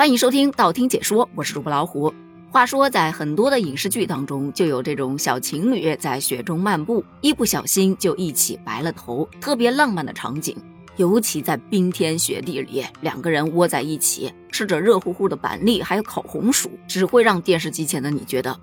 欢迎收听道听解说，我是主播老虎。话说，在很多的影视剧当中，就有这种小情侣在雪中漫步，一不小心就一起白了头，特别浪漫的场景。尤其在冰天雪地里，两个人窝在一起，吃着热乎乎的板栗，还有烤红薯，只会让电视机前的你觉得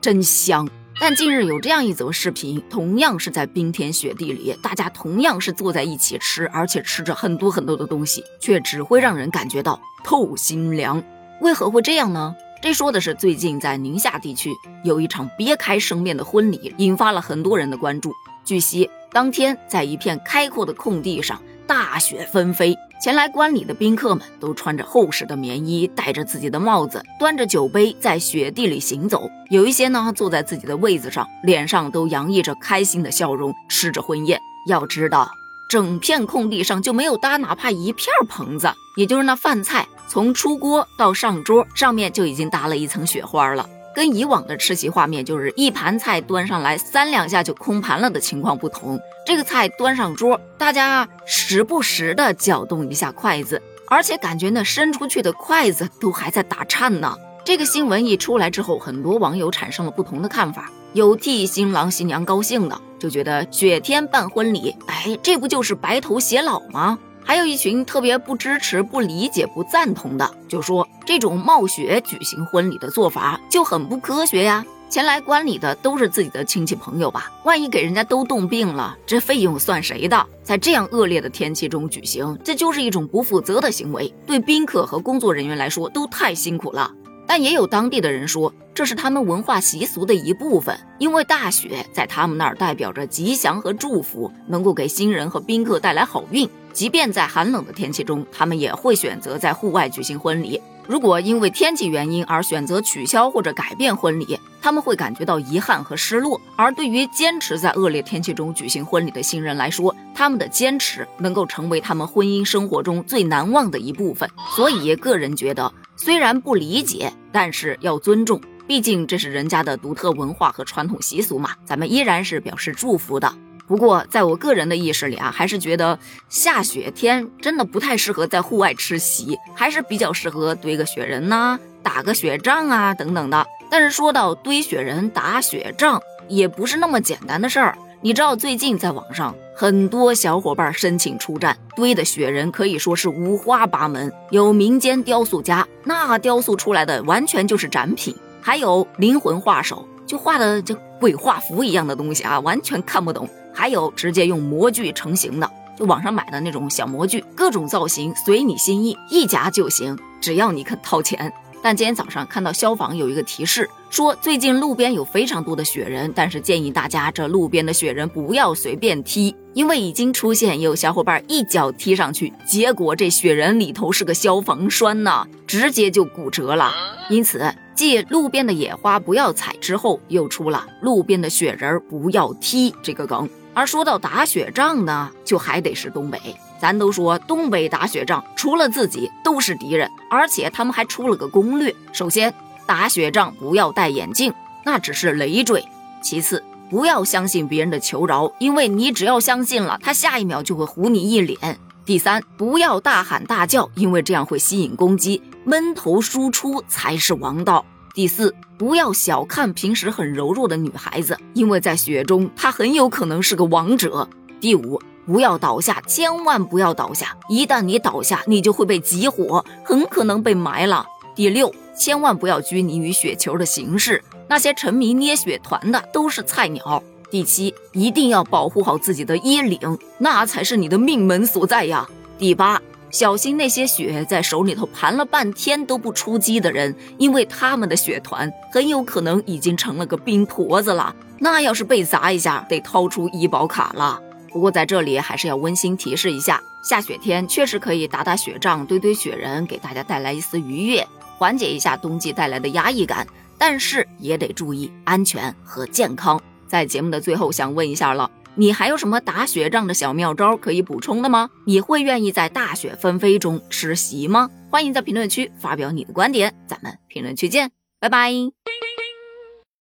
真香。但近日有这样一则视频，同样是在冰天雪地里，大家同样是坐在一起吃，而且吃着很多很多的东西，却只会让人感觉到透心凉。为何会这样呢？这说的是最近在宁夏地区有一场别开生面的婚礼，引发了很多人的关注。据悉，当天在一片开阔的空地上，大雪纷飞。前来观礼的宾客们都穿着厚实的棉衣，戴着自己的帽子，端着酒杯在雪地里行走。有一些呢，坐在自己的位子上，脸上都洋溢着开心的笑容，吃着婚宴。要知道，整片空地上就没有搭哪怕一片棚子，也就是那饭菜从出锅到上桌，上面就已经搭了一层雪花了。跟以往的吃席画面，就是一盘菜端上来三两下就空盘了的情况不同。这个菜端上桌，大家时不时的搅动一下筷子，而且感觉那伸出去的筷子都还在打颤呢。这个新闻一出来之后，很多网友产生了不同的看法，有替新郎新娘高兴的，就觉得雪天办婚礼，哎，这不就是白头偕老吗？还有一群特别不支持、不理解、不赞同的，就说这种冒雪举行婚礼的做法就很不科学呀。前来观礼的都是自己的亲戚朋友吧？万一给人家都冻病了，这费用算谁的？在这样恶劣的天气中举行，这就是一种不负责的行为，对宾客和工作人员来说都太辛苦了。但也有当地的人说，这是他们文化习俗的一部分，因为大雪在他们那儿代表着吉祥和祝福，能够给新人和宾客带来好运。即便在寒冷的天气中，他们也会选择在户外举行婚礼。如果因为天气原因而选择取消或者改变婚礼，他们会感觉到遗憾和失落。而对于坚持在恶劣天气中举行婚礼的新人来说，他们的坚持能够成为他们婚姻生活中最难忘的一部分。所以，个人觉得，虽然不理解，但是要尊重，毕竟这是人家的独特文化和传统习俗嘛。咱们依然是表示祝福的。不过，在我个人的意识里啊，还是觉得下雪天真的不太适合在户外吃席，还是比较适合堆个雪人呐，打个雪仗啊等等的。但是说到堆雪人、打雪仗，也不是那么简单的事儿。你知道，最近在网上很多小伙伴申请出战，堆的雪人可以说是五花八门，有民间雕塑家，那雕塑出来的完全就是展品；还有灵魂画手，就画的就鬼画符一样的东西啊，完全看不懂。还有直接用模具成型的，就网上买的那种小模具，各种造型随你心意，一夹就行，只要你肯掏钱。但今天早上看到消防有一个提示，说最近路边有非常多的雪人，但是建议大家这路边的雪人不要随便踢，因为已经出现有小伙伴一脚踢上去，结果这雪人里头是个消防栓呐，直接就骨折了。因此，继路边的野花不要踩之后，又出了路边的雪人不要踢这个梗。而说到打雪仗呢，就还得是东北。咱都说东北打雪仗，除了自己都是敌人，而且他们还出了个攻略。首先，打雪仗不要戴眼镜，那只是累赘；其次，不要相信别人的求饶，因为你只要相信了，他下一秒就会糊你一脸；第三，不要大喊大叫，因为这样会吸引攻击，闷头输出才是王道。第四，不要小看平时很柔弱的女孩子，因为在雪中她很有可能是个王者。第五，不要倒下，千万不要倒下，一旦你倒下，你就会被集火，很可能被埋了。第六，千万不要拘泥于雪球的形式，那些沉迷捏雪团的都是菜鸟。第七，一定要保护好自己的衣领，那才是你的命门所在呀。第八。小心那些雪在手里头盘了半天都不出击的人，因为他们的雪团很有可能已经成了个冰坨子了。那要是被砸一下，得掏出医保卡了。不过在这里还是要温馨提示一下：下雪天确实可以打打雪仗、堆堆雪人，给大家带来一丝愉悦，缓解一下冬季带来的压抑感。但是也得注意安全和健康。在节目的最后，想问一下了。你还有什么打雪仗的小妙招可以补充的吗？你会愿意在大雪纷飞中吃席吗？欢迎在评论区发表你的观点，咱们评论区见，拜拜。